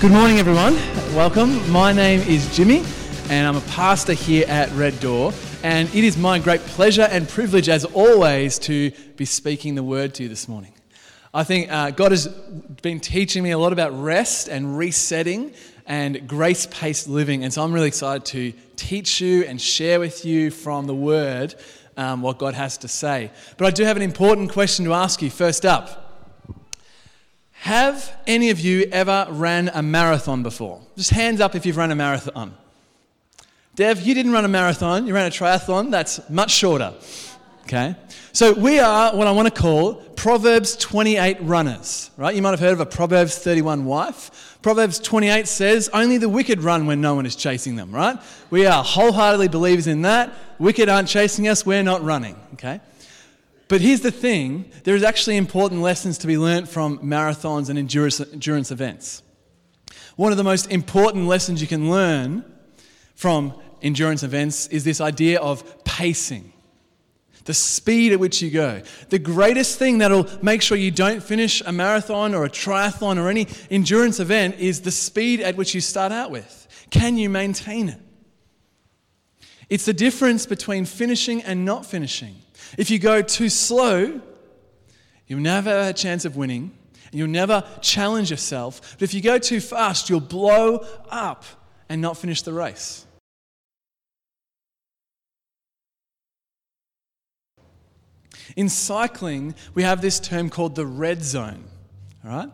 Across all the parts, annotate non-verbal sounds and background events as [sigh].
Good morning, everyone. Welcome. My name is Jimmy, and I'm a pastor here at Red Door. And it is my great pleasure and privilege, as always, to be speaking the word to you this morning. I think uh, God has been teaching me a lot about rest and resetting and grace paced living. And so I'm really excited to teach you and share with you from the word um, what God has to say. But I do have an important question to ask you first up. Have any of you ever ran a marathon before? Just hands up if you've run a marathon. Dev, you didn't run a marathon, you ran a triathlon. That's much shorter. Okay? So we are what I want to call Proverbs 28 runners, right? You might have heard of a Proverbs 31 wife. Proverbs 28 says, Only the wicked run when no one is chasing them, right? We are wholeheartedly believers in that. Wicked aren't chasing us, we're not running, okay? But here's the thing there is actually important lessons to be learnt from marathons and endurance, endurance events. One of the most important lessons you can learn from endurance events is this idea of pacing. The speed at which you go. The greatest thing that'll make sure you don't finish a marathon or a triathlon or any endurance event is the speed at which you start out with. Can you maintain it? It's the difference between finishing and not finishing. If you go too slow, you'll never have a chance of winning and you'll never challenge yourself. But if you go too fast, you'll blow up and not finish the race. In cycling, we have this term called the red zone, all right?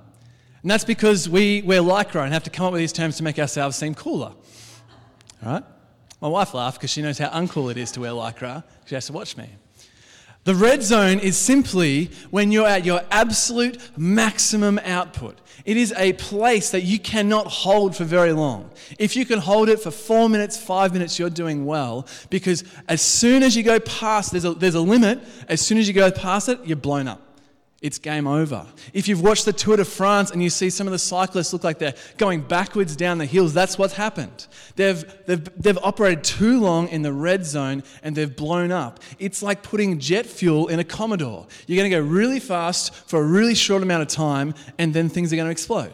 And that's because we wear lycra and have to come up with these terms to make ourselves seem cooler, all right? My wife laughed because she knows how uncool it is to wear lycra. She has to watch me. The red zone is simply when you're at your absolute maximum output. It is a place that you cannot hold for very long. If you can hold it for four minutes, five minutes, you're doing well because as soon as you go past, there's a, there's a limit, as soon as you go past it, you're blown up it's game over. If you've watched the Tour de France and you see some of the cyclists look like they're going backwards down the hills, that's what's happened. They've, they've, they've operated too long in the red zone and they've blown up. It's like putting jet fuel in a Commodore. You're going to go really fast for a really short amount of time and then things are going to explode.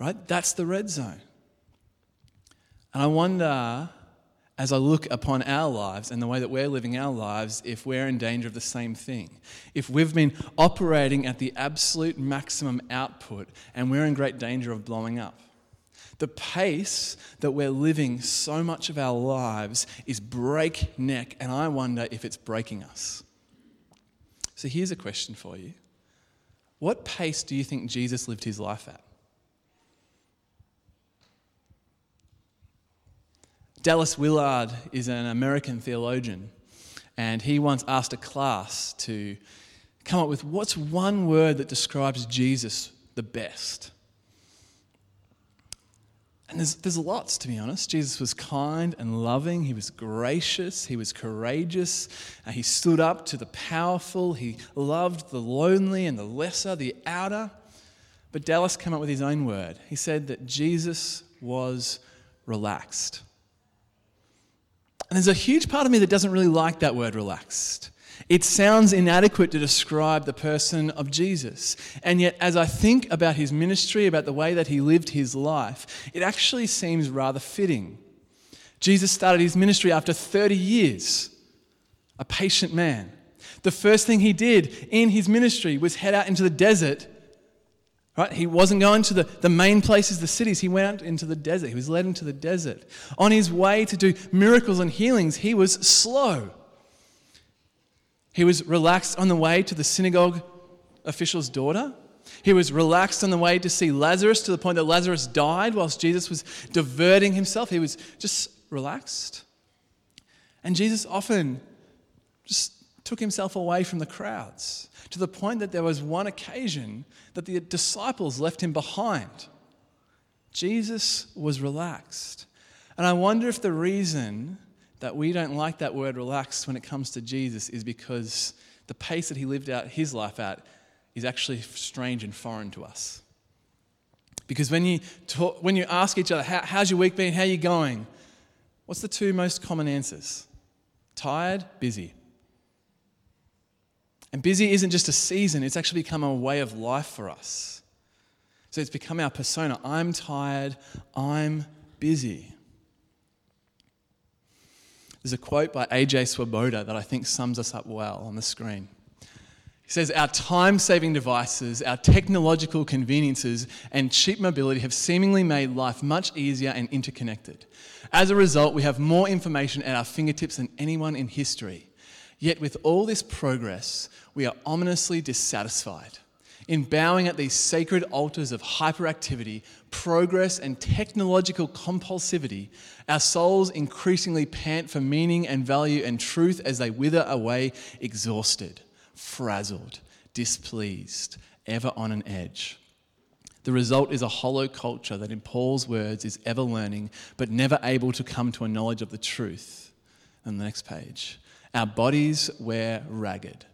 Right? That's the red zone. And I wonder as I look upon our lives and the way that we're living our lives if we're in danger of the same thing. If we've been operating at the absolute maximum output and we're in great danger of blowing up. The pace that we're living so much of our lives is breakneck, and I wonder if it's breaking us. So here's a question for you What pace do you think Jesus lived his life at? Dallas Willard is an American theologian, and he once asked a class to come up with what's one word that describes Jesus the best. And there's, there's lots, to be honest. Jesus was kind and loving. He was gracious. He was courageous. Uh, he stood up to the powerful. He loved the lonely and the lesser, the outer. But Dallas came up with his own word. He said that Jesus was relaxed. And there's a huge part of me that doesn't really like that word relaxed. It sounds inadequate to describe the person of Jesus. And yet, as I think about his ministry, about the way that he lived his life, it actually seems rather fitting. Jesus started his ministry after 30 years, a patient man. The first thing he did in his ministry was head out into the desert Right? He wasn't going to the, the main places, the cities. He went out into the desert. He was led into the desert. On his way to do miracles and healings, he was slow. He was relaxed on the way to the synagogue official's daughter. He was relaxed on the way to see Lazarus to the point that Lazarus died whilst Jesus was diverting himself. He was just relaxed. And Jesus often just took himself away from the crowds to the point that there was one occasion that the disciples left him behind. Jesus was relaxed. And I wonder if the reason that we don't like that word relaxed when it comes to Jesus is because the pace that he lived out his life at is actually strange and foreign to us. Because when you, talk, when you ask each other, How, How's your week been? How are you going? What's the two most common answers? Tired, busy. And busy isn't just a season, it's actually become a way of life for us. So it's become our persona. I'm tired, I'm busy. There's a quote by AJ Swoboda that I think sums us up well on the screen. He says, Our time saving devices, our technological conveniences, and cheap mobility have seemingly made life much easier and interconnected. As a result, we have more information at our fingertips than anyone in history. Yet, with all this progress, we are ominously dissatisfied. In bowing at these sacred altars of hyperactivity, progress, and technological compulsivity, our souls increasingly pant for meaning and value and truth as they wither away, exhausted, frazzled, displeased, ever on an edge. The result is a hollow culture that, in Paul's words, is ever learning but never able to come to a knowledge of the truth. And the next page. Our bodies wear ragged,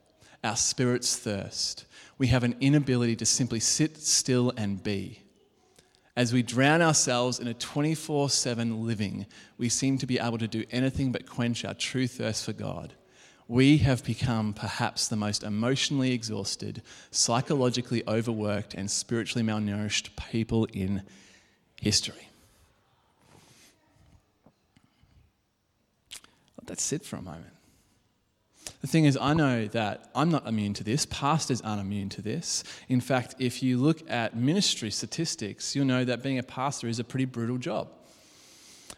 our spirits thirst we have an inability to simply sit still and be. As we drown ourselves in a 24 7 living, we seem to be able to do anything but quench our true thirst for God. We have become perhaps the most emotionally exhausted, psychologically overworked, and spiritually malnourished people in history. Let that sit for a moment. The thing is, I know that I'm not immune to this. Pastors aren't immune to this. In fact, if you look at ministry statistics, you'll know that being a pastor is a pretty brutal job.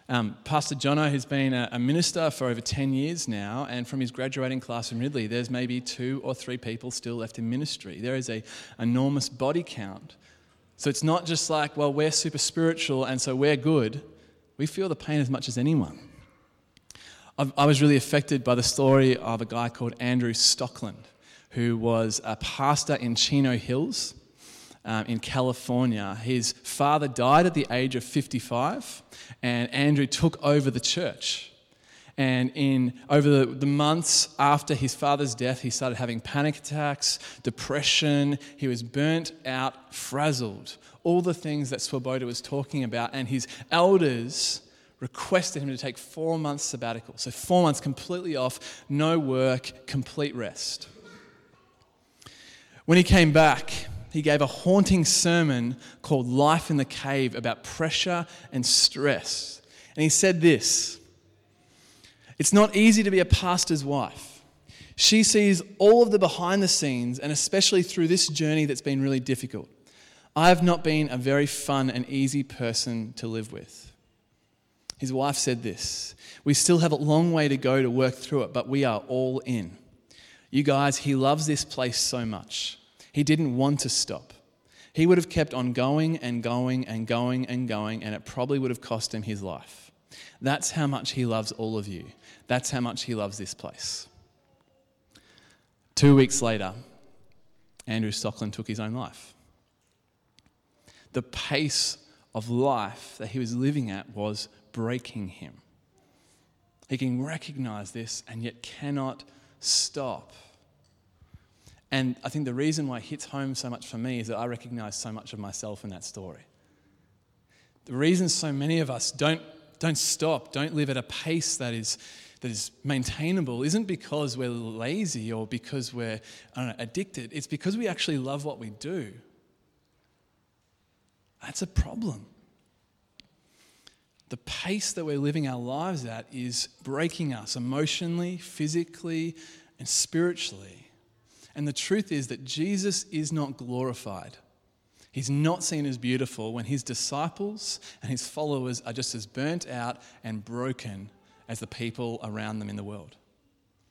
Um, pastor Jono has been a, a, minister for over 10 years now, and from his graduating class in Ridley, there's maybe two or three people still left in ministry. There is an enormous body count. So it's not just like, well, we're super spiritual and so we're good. We feel the pain as much as anyone. I was really affected by the story of a guy called Andrew Stoecklein, who was a pastor in Chino Hills um, in California. His father died at the age of 55, and Andrew took over the church. And in over the, the months after his father's death, he started having panic attacks, depression. He was burnt out, frazzled. All the things that Swoboda was talking about. And his elders requested him to take four months sabbatical. So, four months completely off, no work, complete rest. When he came back, he gave a haunting sermon called Life in the Cave about pressure and stress. And he said this It's not easy to be a pastor's wife. She sees all of the behind the scenes, and especially through this journey that's been really difficult. I have not been a very fun and easy person to live with. His wife said this We still have a long way to go to work through it, but we are all in. You guys, he loves this place so much. He didn't want to stop. He would have kept on going and going and going and going, and it probably would have cost him his life. That's how much he loves all of you. That's how much he loves this place. Two weeks later, Andrew Stoecklein took his own life. The pace of life that he was living at was breaking him. He can recognize this and yet cannot stop. And I think the reason why it hits home so much for me is that I recognize so much of myself in that story. The reason so many of us don't, don't stop, don't live at a pace that is, that is maintainable, isn't because we're lazy or because we're know, addicted. It's because we actually love what we do. That's a problem the pace that we're living our lives at is breaking us emotionally, physically, and spiritually. And the truth is that Jesus is not glorified. He's not seen as beautiful when his disciples and his followers are just as burnt out and broken as the people around them in the world.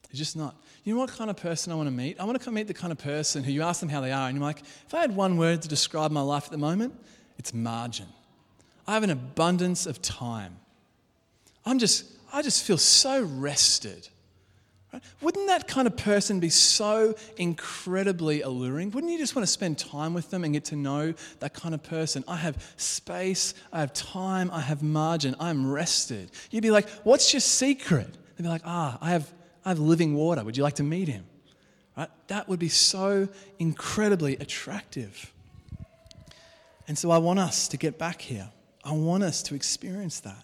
He's just not. You know what kind of person I want to meet? I want to come meet the kind of person who you ask them how they are, and you're like, if I had one word to describe my life at the moment, it's margin. I have an abundance of time. I'm just, I just feel so rested. Right? Wouldn't that kind of person be so incredibly alluring? Wouldn't you just want to spend time with them and get to know that kind of person? I have space, I have time, I have margin, I'm rested. You'd be like, What's your secret? They'd be like, Ah, I have, I have living water. Would you like to meet him? Right? That would be so incredibly attractive. And so I want us to get back here. I want us to experience that.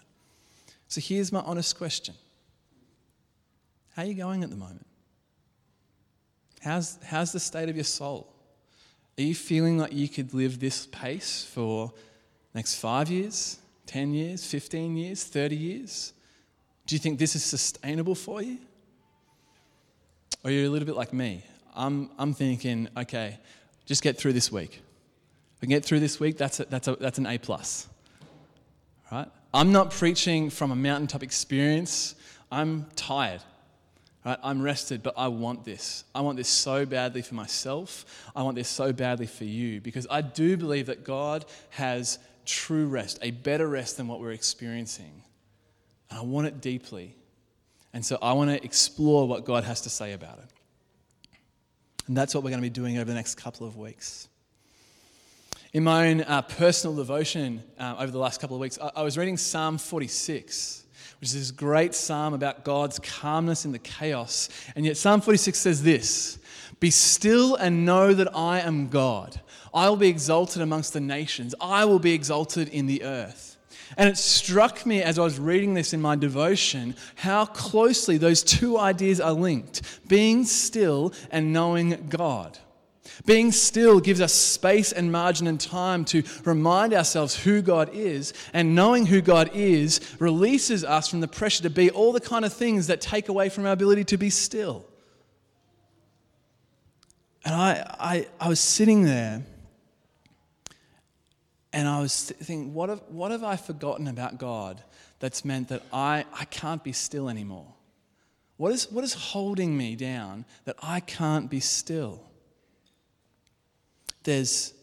So here's my honest question How are you going at the moment? How's, how's the state of your soul? Are you feeling like you could live this pace for next five years, 10 years, 15 years, 30 years? Do you think this is sustainable for you? Or you're you a little bit like me? I'm, I'm thinking, okay, just get through this week. If we can get through this week, that's, a, that's, a, that's an A. plus. Right? I'm not preaching from a mountaintop experience. I'm tired. Right? I'm rested, but I want this. I want this so badly for myself. I want this so badly for you because I do believe that God has true rest, a better rest than what we're experiencing. And I want it deeply. And so I want to explore what God has to say about it. And that's what we're going to be doing over the next couple of weeks. In my own uh, personal devotion uh, over the last couple of weeks, I, I was reading Psalm 46 which is this great psalm about God's calmness in the chaos. And yet, Psalm 46 says this Be still and know that I am God. I will be exalted amongst the nations, I will be exalted in the earth. And it struck me as I was reading this in my devotion how closely those two ideas are linked being still and knowing God. Being still gives us space and margin and time to remind ourselves who God is, and knowing who God is releases us from the pressure to be all the kind of things that take away from our ability to be still. And I, I, I was sitting there and I was thinking, what have, what have I forgotten about God that's meant that I, I can't be still anymore? What is, what is holding me down that I can't be still? There's,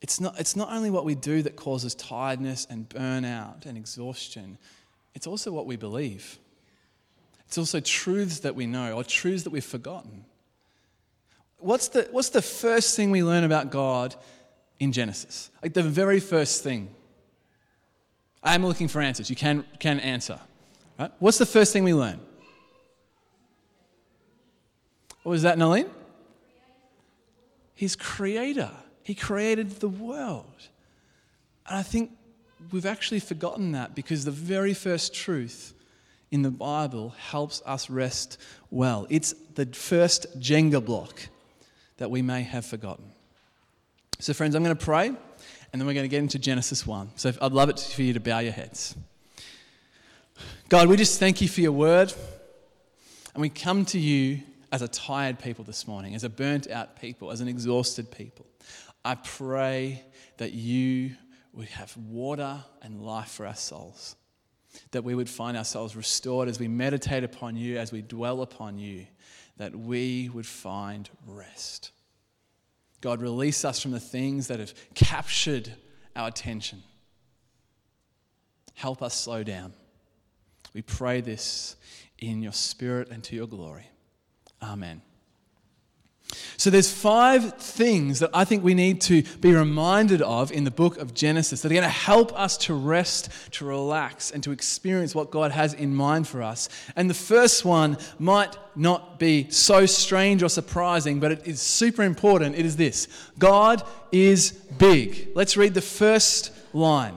it's, not, it's not only what we do that causes tiredness and burnout and exhaustion, it's also what we believe. It's also truths that we know or truths that we've forgotten. What's the, what's the first thing we learn about God in Genesis. Like the very first thing. I'm looking for answers. You can, can answer. Right? What's the first thing we learn? What was that, Nalene? He's creator. He created the world. And I think we've actually forgotten that because the very first truth in the Bible helps us rest well. It's the first Jenga block that we may have forgotten. So, friends, I'm going to pray and then we're going to get into Genesis 1. So, I'd love it for you to bow your heads. God, we just thank you for your word. And we come to you as a tired people this morning, as a burnt out people, as an exhausted people. I pray that you would have water and life for our souls, that we would find ourselves restored as we meditate upon you, as we dwell upon you, that we would find rest. God, release us from the things that have captured our attention. Help us slow down. We pray this in your spirit and to your glory. Amen. So there's five things that I think we need to be reminded of in the book of Genesis that are going to help us to rest, to relax, and to experience what God has in mind for us. And the first one might not be so strange or surprising, but it is super important. It is this God is big. Let's read the first line.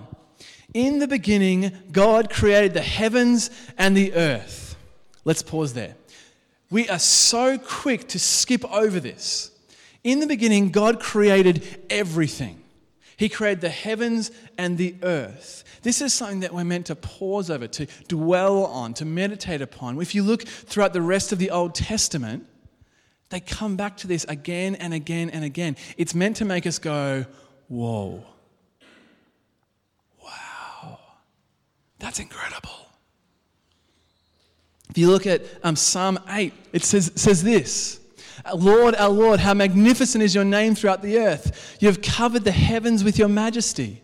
In the beginning, God created the heavens and the earth. Let's pause there. We are so quick to skip over this. In the beginning, God created everything. He created the heavens and the earth. This is something that we're meant to pause over, to dwell on, to meditate upon. If you look throughout the rest of the Old Testament, they come back to this again and again and again. It's meant to make us go, whoa, wow, that's incredible. If you look at um, Psalm 8, it says, says this Lord, our Lord, how magnificent is your name throughout the earth. You have covered the heavens with your majesty.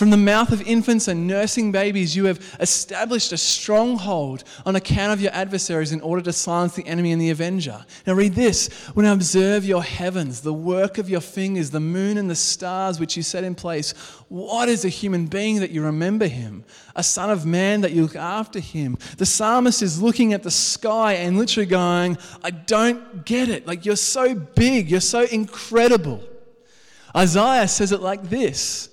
From the mouth of infants and nursing babies, you have established a stronghold on account of your adversaries in order to silence the enemy and the avenger. Now, read this When I observe your heavens, the work of your fingers, the moon and the stars which you set in place, what is a human being that you remember him? A son of man that you look after him? The psalmist is looking at the sky and literally going, I don't get it. Like, you're so big, you're so incredible. Isaiah says it like this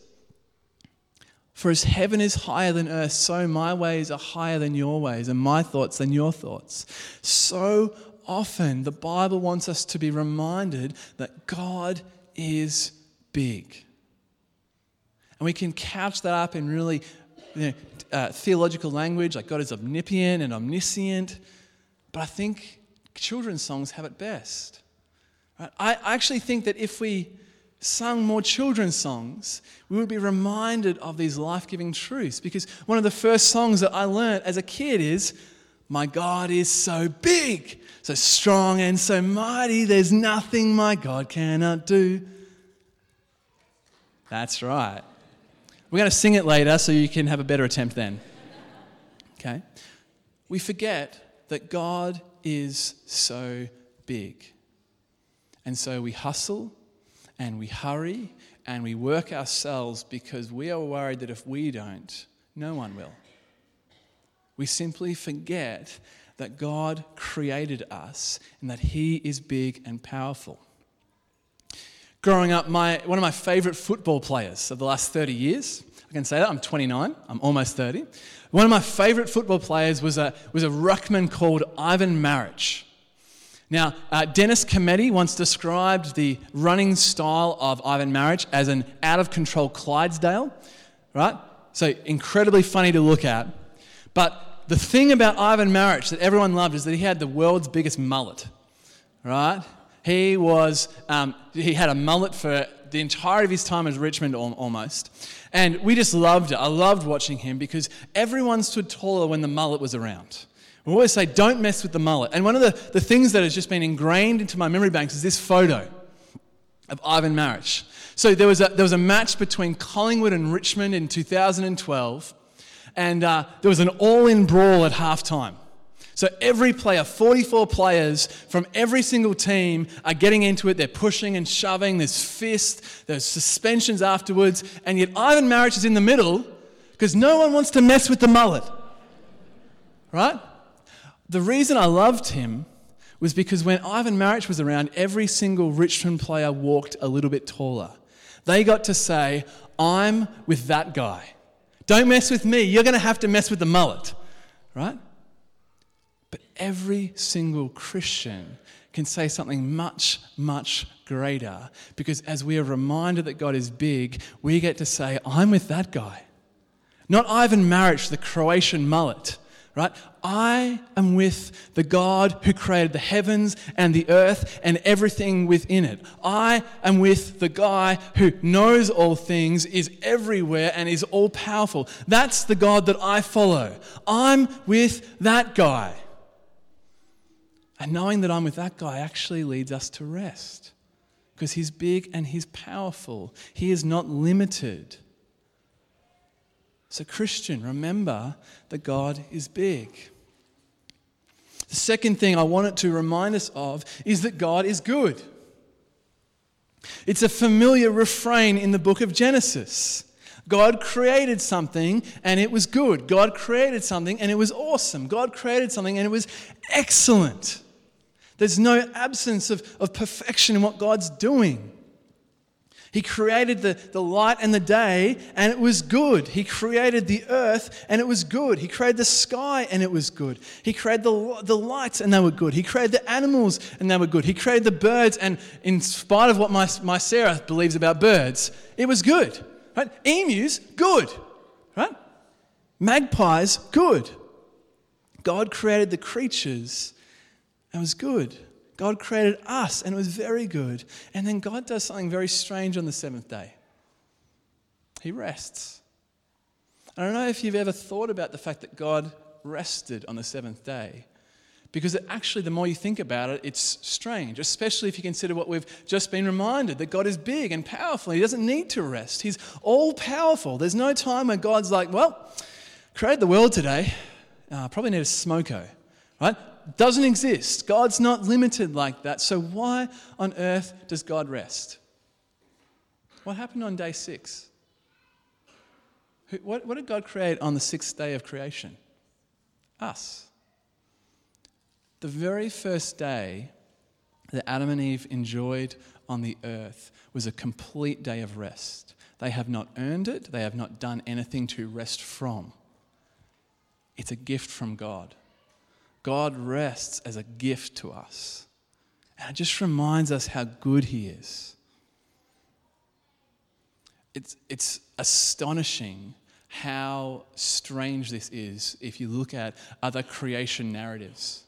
for as heaven is higher than earth, so my ways are higher than your ways, and my thoughts than your thoughts. So often, the Bible wants us to be reminded that God is big. And we can couch that up in really you know, uh, theological language, like God is omnipotent and omniscient. But I think children's songs have it best. Right? I actually think that if we sung more children's songs, we would be reminded of these life giving truths. Because one of the first songs that I learned as a kid is, My God is so big, so strong and so mighty, there's nothing my God cannot do. That's right. We're going to sing it later so you can have a better attempt then. Okay? We forget that God is so big. And so we hustle and we hurry and we work ourselves because we are worried that if we don't, no one will. We simply forget that God created us and that He is big and powerful. Growing up, my, one of my favorite football players of the last 30 years, I can say that, I'm 29, I'm almost 30. One of my favorite football players was a, was a ruckman called Ivan Maric. Now, uh, Dennis Cometti once described the running style of Ivan Maric as an out of control Clydesdale, right? So incredibly funny to look at. But the thing about Ivan Maric that everyone loved is that he had the world's biggest mullet, right? He was, um, he had a mullet for the entirety of his time as Richmond almost. And we just loved it. I loved watching him because everyone stood taller when the mullet was around. We always say, don't mess with the mullet. And one of the, the things that has just been ingrained into my memory banks is this photo of Ivan Maric. So there was a, there was a match between Collingwood and Richmond in 2012, and uh, there was an all in brawl at halftime. So every player, 44 players from every single team are getting into it. They're pushing and shoving. There's fists, there's suspensions afterwards. And yet Ivan Maric is in the middle because no one wants to mess with the mullet. Right? The reason I loved him was because when Ivan Maric was around, every single Richmond player walked a little bit taller. They got to say, I'm with that guy. Don't mess with me. You're going to have to mess with the mullet. Right? But every single Christian can say something much, much greater because as we are reminded that God is big, we get to say, I'm with that guy. Not Ivan Maric, the Croatian mullet right? I am with the God who created the heavens and the earth and everything within it. I am with the guy who knows all things, is everywhere, and is all powerful. That's the God that I follow. I'm with that guy. And knowing that I'm with that guy actually leads us to rest because he's big and he's powerful. He is not limited. So, Christian, remember that God is big. The second thing I wanted to remind us of is that God is good. It's a familiar refrain in the book of Genesis. God created something and it was good. God created something and it was awesome. God created something and it was excellent. There's no absence of, of perfection in what God's doing. He created the, the light and the day, and it was good. He created the earth, and it was good. He created the sky, and it was good. He created the, the lights, and they were good. He created the animals, and they were good. He created the birds, and in spite of what my, my Sarah believes about birds, it was good. Right? Emus, good. Right? Magpies, good. God created the creatures, and it was good. God created us and it was very good. And then God does something very strange on the seventh day. He rests. I don't know if you've ever thought about the fact that God rested on the seventh day. Because it actually, the more you think about it, it's strange, especially if you consider what we've just been reminded that God is big and powerful. He doesn't need to rest, He's all powerful. There's no time where God's like, well, create the world today. Uh, probably need a smoko, right? Doesn't exist. God's not limited like that. So, why on earth does God rest? What happened on day six? What, what did God create on the sixth day of creation? Us. The very first day that Adam and Eve enjoyed on the earth was a complete day of rest. They have not earned it, they have not done anything to rest from. It's a gift from God. God rests as a gift to us. And it just reminds us how good He is. it's, it's astonishing how strange this is if you look at other creation narratives.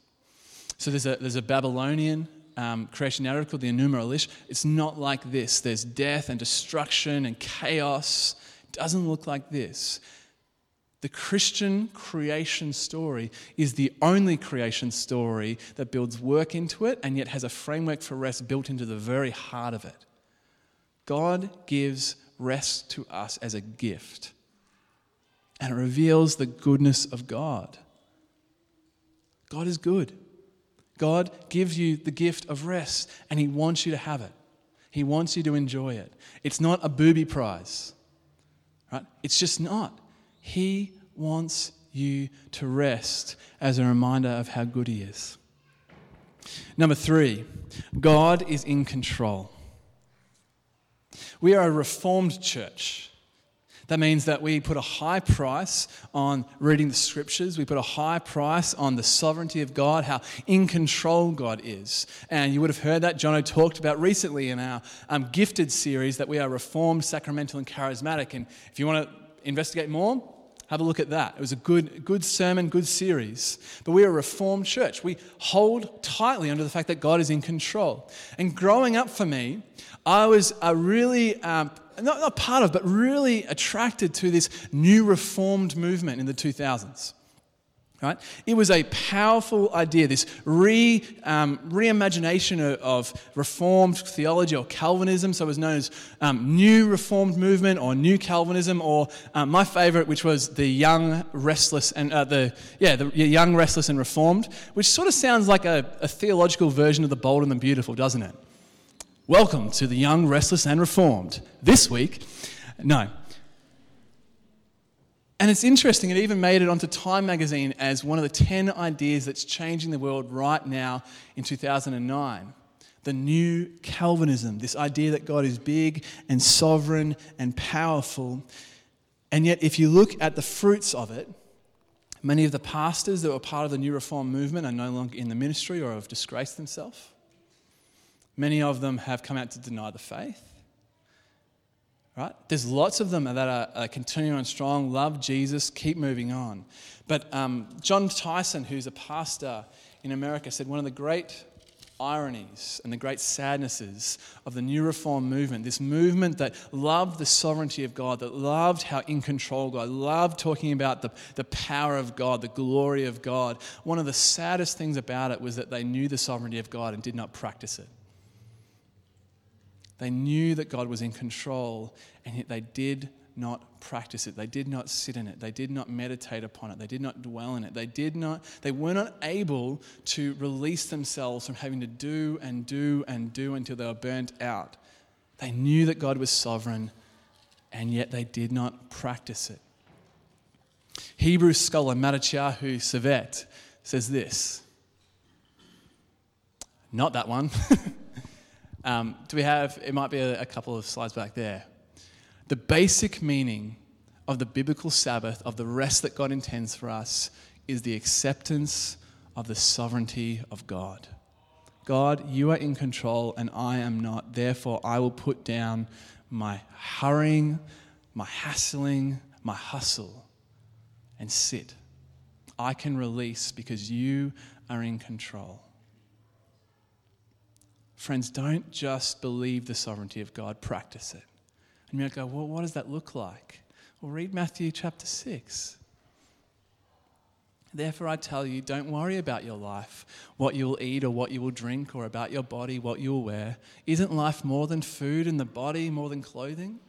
So there's a, there's a Babylonian um, creation narrative called the Enuma. It's not like this. There's death and destruction and chaos. It doesn't look like this. The Christian creation story is the only creation story that builds work into it and yet has a framework for rest built into the very heart of it. God gives rest to us as a gift, and it reveals the goodness of God. God is good. God gives you the gift of rest, and He wants you to have it. He wants you to enjoy it. It's not a booby prize, right? It's just not. He wants you to rest as a reminder of how good He is. Number three, God is in control. We are a reformed church. That means that we put a high price on reading the scriptures. We put a high price on the sovereignty of God, how in control God is. And you would have heard that Jono talked about recently in our um, gifted series that we are reformed, sacramental, and charismatic. And if you want to investigate more, have a look at that. It was a good, good sermon, good series. But we are a reformed church. We hold tightly under the fact that God is in control. And growing up for me, I was a really um, not, not part of, but really attracted to this new reformed movement in the 2000s. Right? It was a powerful idea, this re, um, reimagination of, of, Reformed theology or Calvinism. So it was known as um, New Reformed Movement or New Calvinism, or um, my favorite, which was the Young, Restless, and uh, the, yeah, the Young, Restless, and Reformed, which sort of sounds like a, a theological version of the Bold and the Beautiful, doesn't it? Welcome to the Young, Restless, and Reformed. This week, no. And it's interesting, it even made it onto Time magazine as one of the 10 ideas that's changing the world right now in 2009. The new Calvinism, this idea that God is big and sovereign and powerful. And yet, if you look at the fruits of it, many of the pastors that were part of the New Reform movement are no longer in the ministry or have disgraced themselves. Many of them have come out to deny the faith. Right? There's lots of them that are, are continuing on strong, love Jesus, keep moving on. But um, Jon Tyson, who's a pastor in America, said one of the great ironies and the great sadnesses of the New Reform movement, this movement that loved the sovereignty of God, that loved how in control God, loved talking about the, the power of God, the glory of God. One of the saddest things about it was that they knew the sovereignty of God and did not practice it. They knew that God was in control, and yet they did not practice it. They did not sit in it. They did not meditate upon it. They did not dwell in it. They did not they were not able to release themselves from having to do and do and do until they were burnt out. They knew that God was sovereign, and yet they did not practice it. Hebrew scholar Matitiahu Tsevat says this. Not that one. [laughs] Um, do we have, it might be a, a couple of slides back there. The basic meaning of the biblical Sabbath, of the rest that God intends for us, is the acceptance of the sovereignty of God. God, you are in control and I am not. Therefore, I will put down my hurrying, my hassling, my hustle, and sit. I can release because you are in control. Friends, don't just believe the sovereignty of God, practice it. And you might go, well, what does that look like? Well, read Matthew chapter 6. Therefore, I tell you, don't worry about your life, what you will eat or what you will drink, or about your body, what you will wear. Isn't life more than food and the body more than clothing?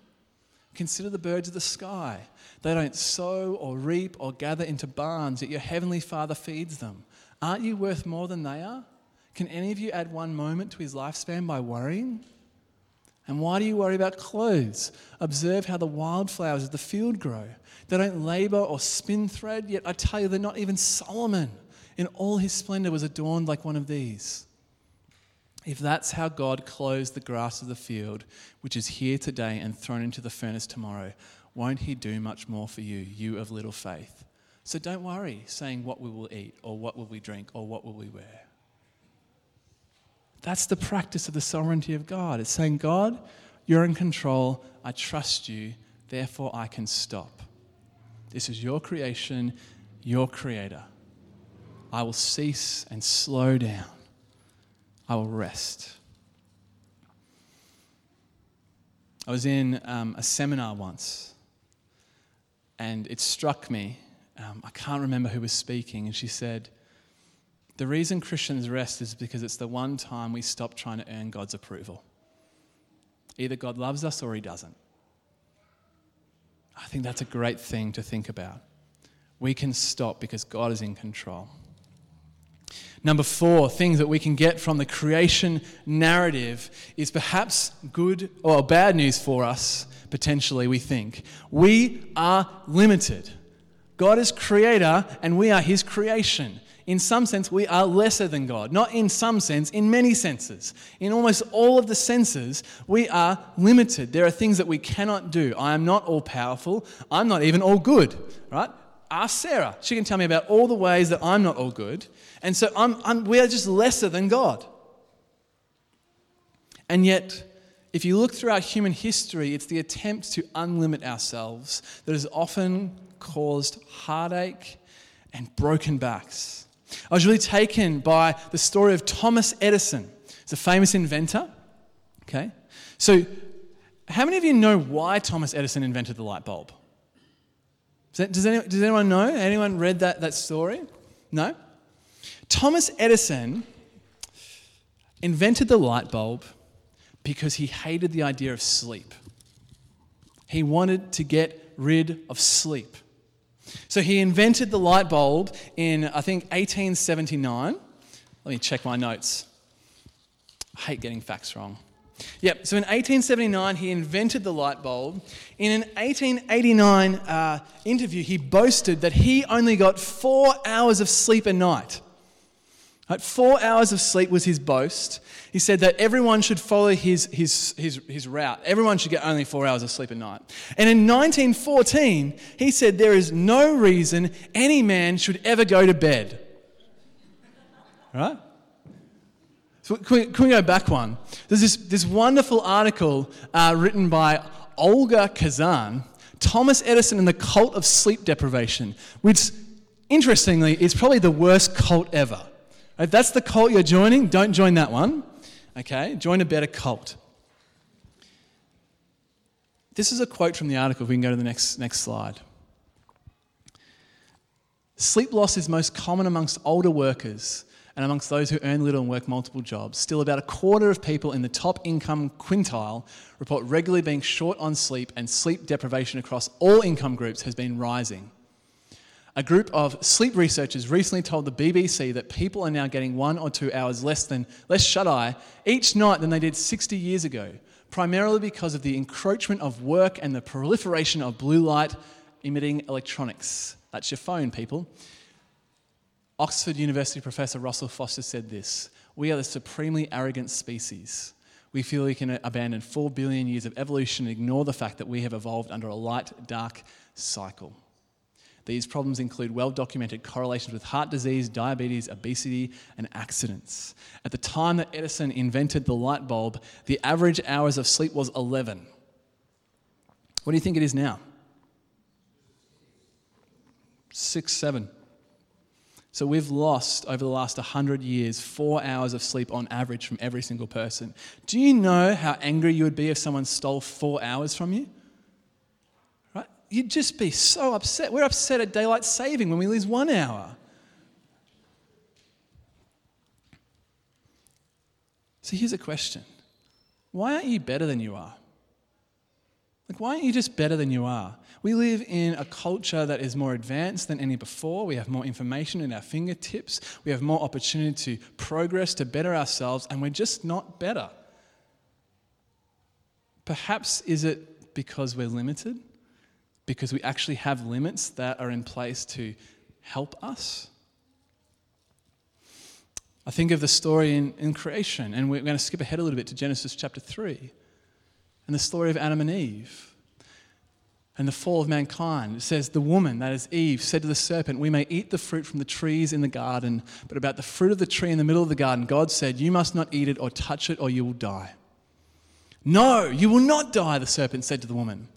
Consider the birds of the sky. They don't sow or reap or gather into barns, yet your heavenly Father feeds them. Aren't you worth more than they are? Can any of you add one moment to his lifespan by worrying? And why do you worry about clothes? Observe how the wildflowers of the field grow. They don't labor or spin thread, yet I tell you that not even Solomon in all his splendor was adorned like one of these. If that's how God clothes the grass of the field, which is here today and thrown into the furnace tomorrow, won't he do much more for you, you of little faith? So don't worry saying what we will eat, or what will we drink, or what will we wear. That's the practice of the sovereignty of God. It's saying, God, You're in control. I trust you. Therefore, I can stop. This is your creation, your creator. I will cease and slow down. I will rest. I was in um, a seminar once, and it struck me. Um, I can't remember who was speaking, and she said, The reason Christians rest is because it's the one time we stop trying to earn God's approval. Either God loves us or He doesn't. I think that's a great thing to think about. We can stop because God is in control. Number four, things that we can get from the creation narrative is perhaps good or bad news for us, potentially, we think. We are limited. God is creator and we are his creation. In some sense, we are lesser than God. Not in some sense, in many senses. In almost all of the senses, we are limited. There are things that we cannot do. I am not all powerful. I'm not even all good, right? Ask Sarah. She can tell me about all the ways that I'm not all good. And so I'm, I'm, we are just lesser than God. And yet, if you look throughout human history, it's the attempt to unlimit ourselves that has often caused heartache and broken backs. I was really taken by the story of Thomas Edison. He's a famous inventor. Okay? So, how many of you know why Thomas Edison invented the light bulb? Does anyone, does anyone know? Anyone read that, that story? No? Thomas Edison invented the light bulb because he hated the idea of sleep. He wanted to get rid of sleep. So he invented the light bulb in, I think, 1879. Let me check my notes. I hate getting facts wrong. Yep, so in 1879, he invented the light bulb. In an 1889 uh, interview, he boasted that he only got four hours of sleep a night. Right, four hours of sleep was his boast. He said that everyone should follow his, his, his, his route. Everyone should get only four hours of sleep a night. And in 1914, he said there is no reason any man should ever go to bed. Right? So can we, can we go back one? There's this, this wonderful article uh, written by Olga Khazan Thomas Edison and the Cult of Sleep Deprivation, which, interestingly, is probably the worst cult ever. If that's the cult you're joining, don't join that one. Okay? Join a better cult. This is a quote from the article. If we can go to the next, next slide. Sleep loss is most common amongst older workers and amongst those who earn little and work multiple jobs. Still, about a quarter of people in the top income quintile report regularly being short on sleep, and sleep deprivation across all income groups has been rising. A group of sleep researchers recently told the BBC that people are now getting one or two hours less than less shut eye each night than they did 60 years ago, primarily because of the encroachment of work and the proliferation of blue light emitting electronics. That's your phone, people. Oxford University professor Russell Foster said this We are the supremely arrogant species. We feel we can abandon 4 billion years of evolution and ignore the fact that we have evolved under a light dark cycle. These problems include well documented correlations with heart disease, diabetes, obesity, and accidents. At the time that Edison invented the light bulb, the average hours of sleep was 11. What do you think it is now? Six, seven. So we've lost over the last 100 years four hours of sleep on average from every single person. Do you know how angry you would be if someone stole four hours from you? You'd just be so upset. We're upset at daylight saving when we lose one hour. So here's a question Why aren't you better than you are? Like, why aren't you just better than you are? We live in a culture that is more advanced than any before. We have more information in our fingertips. We have more opportunity to progress, to better ourselves, and we're just not better. Perhaps is it because we're limited? Because we actually have limits that are in place to help us. I think of the story in, in creation, and we're going to skip ahead a little bit to Genesis chapter 3 and the story of Adam and Eve and the fall of mankind. It says, The woman, that is Eve, said to the serpent, We may eat the fruit from the trees in the garden, but about the fruit of the tree in the middle of the garden, God said, You must not eat it or touch it, or you will die. No, you will not die, the serpent said to the woman.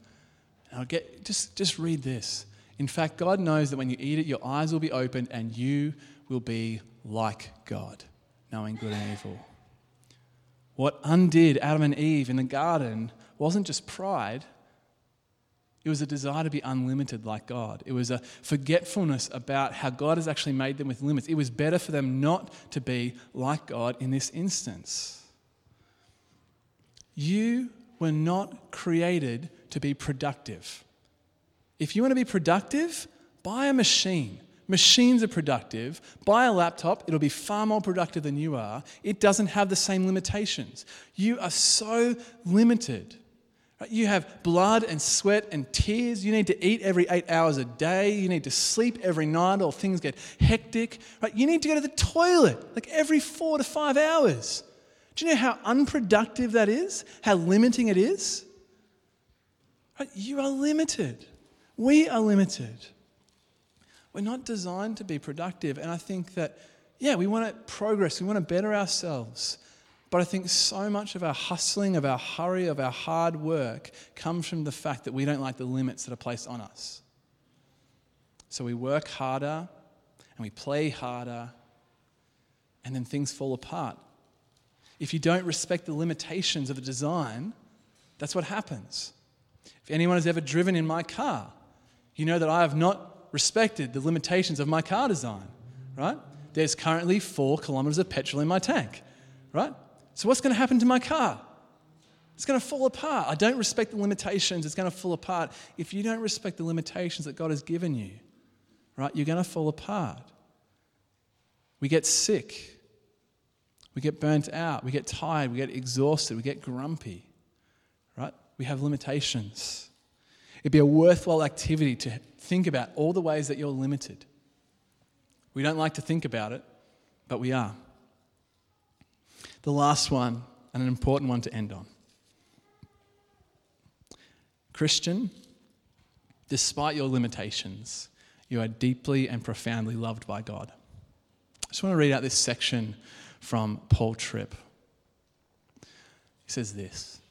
Now get, just, just read this. In fact, God knows that when you eat it, your eyes will be opened and you will be like God, knowing good and evil. What undid Adam and Eve in the garden wasn't just pride, it was a desire to be unlimited like God. It was a forgetfulness about how God has actually made them with limits. It was better for them not to be like God in this instance. You were not created to be productive. If you want to be productive, buy a machine. Machines are productive. Buy a laptop, it'll be far more productive than you are. It doesn't have the same limitations. You are so limited. You have blood and sweat and tears. You need to eat every eight hours a day. You need to sleep every night or things get hectic. Right? You need to go to the toilet like every four to five hours. Do you know how unproductive that is? How limiting it is? You are limited. We are limited. We're not designed to be productive. And I think that, yeah, we want to progress, we want to better ourselves. But I think so much of our hustling, of our hurry, of our hard work comes from the fact that we don't like the limits that are placed on us. So we work harder and we play harder, and then things fall apart. If you don't respect the limitations of the design, that's what happens. If anyone has ever driven in my car, you know that I have not respected the limitations of my car design, right? There's currently four kilometers of petrol in my tank, right? So, what's going to happen to my car? It's going to fall apart. I don't respect the limitations. It's going to fall apart. If you don't respect the limitations that God has given you, right, you're going to fall apart. We get sick. We get burnt out. We get tired. We get exhausted. We get grumpy? We have limitations. It'd be a worthwhile activity to think about all the ways that you're limited. We don't like to think about it, but we are. The last one, and an important one to end on. Christian, despite your limitations, you are deeply and profoundly loved by God. I just want to read out this section from Paul Tripp. He says this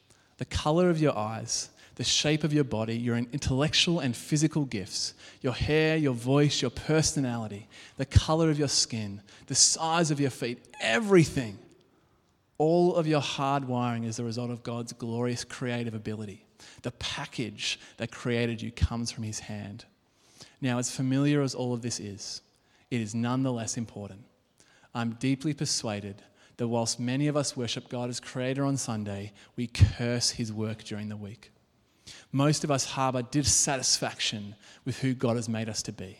The color of your eyes, the shape of your body, your intellectual and physical gifts, your hair, your voice, your personality, the color of your skin, the size of your feet, everything all of your hard wiring is the result of God's glorious creative ability. The package that created you comes from His hand. Now, as familiar as all of this is, it is nonetheless important. I'm deeply persuaded that whilst many of us worship God as Creator on Sunday, we curse His work during the week. Most of us harbor dissatisfaction with who God has made us to be.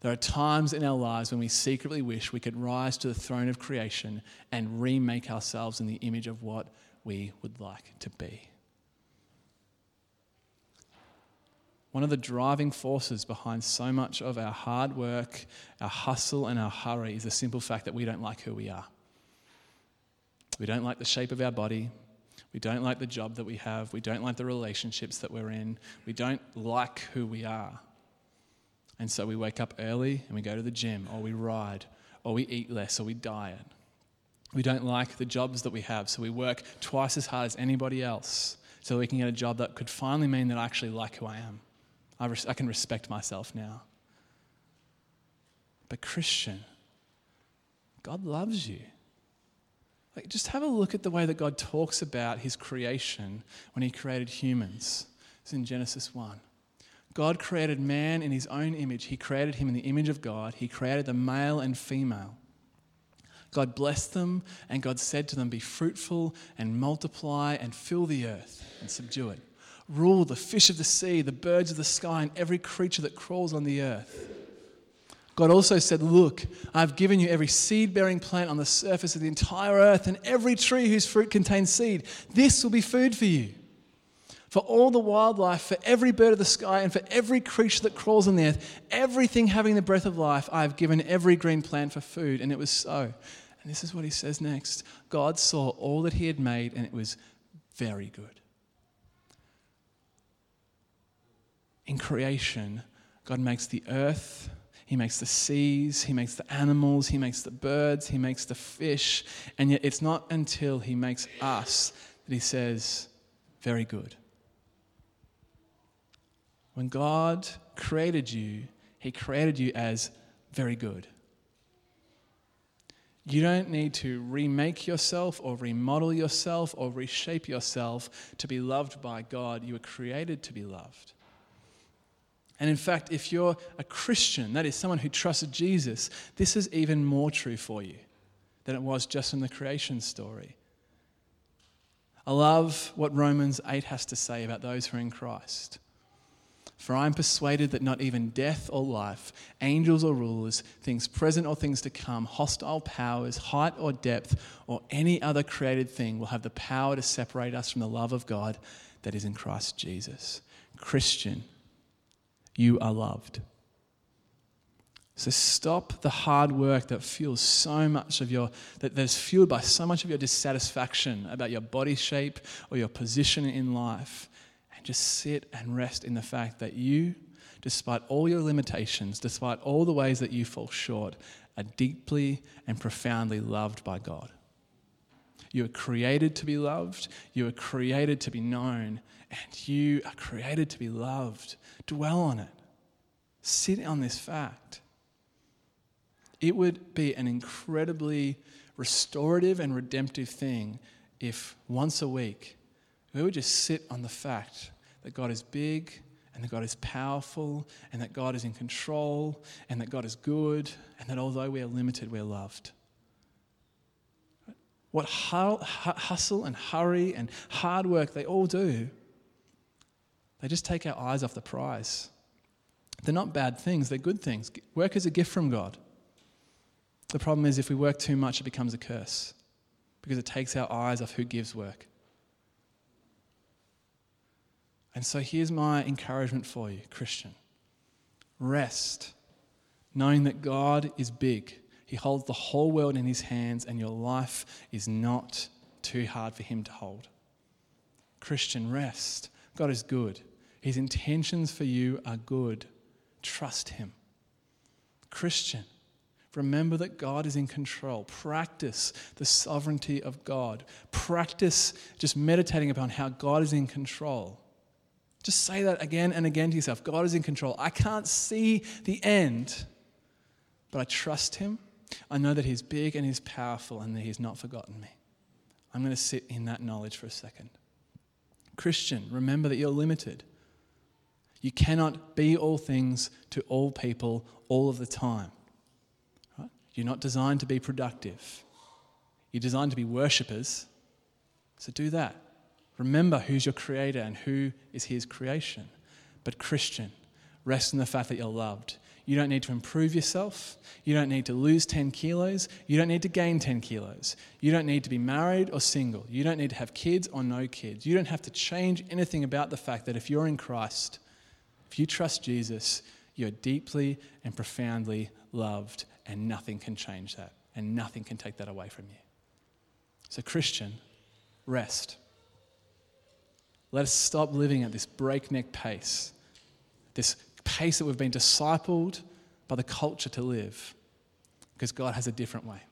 There are times in our lives when we secretly wish we could rise to the throne of creation and remake ourselves in the image of what we would like to be. One of the driving forces behind so much of our hard work, our hustle, and our hurry is the simple fact that we don't like who we are. We don't like the shape of our body. We don't like the job that we have. We don't like the relationships that we're in. We don't like who we are. And so we wake up early and we go to the gym, or we ride, or we eat less, or we diet. We don't like the jobs that we have, so we work twice as hard as anybody else so we can get a job that could finally mean that I actually like who I am. I, res- I can respect myself now. But, Christian, God loves you. Like, just have a look at the way that God talks about his creation when he created humans. It's in Genesis 1. God created man in his own image. He created him in the image of God. He created the male and female. God blessed them, and God said to them, Be fruitful and multiply and fill the earth and subdue it. Rule the fish of the sea, the birds of the sky, and every creature that crawls on the earth. God also said, Look, I've given you every seed bearing plant on the surface of the entire earth, and every tree whose fruit contains seed. This will be food for you for all the wildlife, for every bird of the sky, and for every creature that crawls on the earth, everything having the breath of life, I have given every green plant for food. And it was so. And this is what he says next God saw all that he had made, and it was very good. In creation, God makes the earth, He makes the seas, He makes the animals, He makes the birds, He makes the fish. And yet, it's not until He makes us that He says, very good. When God created you, He created you as very good. You don't need to remake yourself or remodel yourself or reshape yourself to be loved by God. You were created to be loved. And in fact, if you're a Christian, that is someone who trusted Jesus, this is even more true for you than it was just in the creation story. I love what Romans 8 has to say about those who are in Christ. For I am persuaded that not even death or life, angels or rulers, things present or things to come, hostile powers, height or depth, or any other created thing will have the power to separate us from the love of God that is in Christ Jesus. Christian, you are loved. So stop the hard work that fuels so much of your, that, that is fueled by so much of your dissatisfaction about your body shape or your position in life and just sit and rest in the fact that you, despite all your limitations, despite all the ways that you fall short, are deeply and profoundly loved by God. You are created to be loved, you are created to be known, and you are created to be loved. Dwell on it. Sit on this fact. It would be an incredibly restorative and redemptive thing if once a week we would just sit on the fact that God is big and that God is powerful and that God is in control and that God is good and that although we are limited, we're loved. What hustle and hurry and hard work they all do, they just take our eyes off the prize. They're not bad things, they're good things. Work is a gift from God. The problem is if we work too much, it becomes a curse because it takes our eyes off who gives work. And so here's my encouragement for you, Christian rest, knowing that God is big. He holds the whole world in his hands, and your life is not too hard for him to hold. Christian, rest. God is good. His intentions for you are good. Trust him. Christian, remember that God is in control. Practice the sovereignty of God. Practice just meditating upon how God is in control. Just say that again and again to yourself God is in control. I can't see the end, but I trust Him. I know that He's big and He's powerful and that He's not forgotten me. I'm going to sit in that knowledge for a second. Christian, remember that you're limited. You cannot be all things to all people all of the time. Right? You're not designed to be productive. You're designed to be worshippers. So do that. Remember who's your creator and who is his creation. But, Christian, rest in the fact that you're loved. You don't need to improve yourself. You don't need to lose 10 kilos. You don't need to gain 10 kilos. You don't need to be married or single. You don't need to have kids or no kids. You don't have to change anything about the fact that if you're in Christ, if you trust Jesus, you're deeply and profoundly loved, and nothing can change that, and nothing can take that away from you. So, Christian, rest. Let us stop living at this breakneck pace, this pace that we've been discipled by the culture to live, because God has a different way.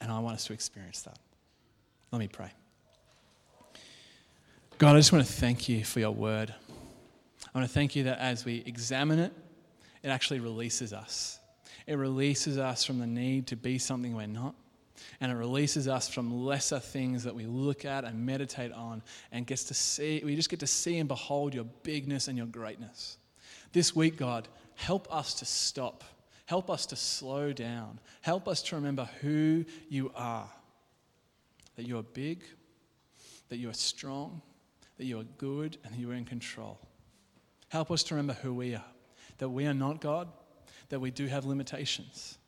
And I want us to experience that. Let me pray. God, I just want to thank you for your word. I want to thank you that as we examine it, it actually releases us. It releases us from the need to be something we're not and it releases us from lesser things that we look at and meditate on and gets to see we just get to see and behold your bigness and your greatness. This week god help us to stop. Help us to slow down. Help us to remember who you are. That you are big that you are strong that you are good and that you are in control help us to remember who we are that we are not god that we do have limitations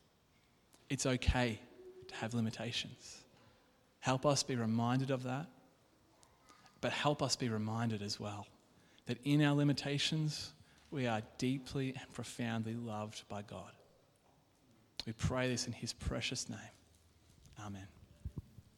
it's okay to have limitations. Help us be reminded of that, but help us be reminded as well that in our limitations, we are deeply and profoundly loved by God. We pray this in His precious name. Amen.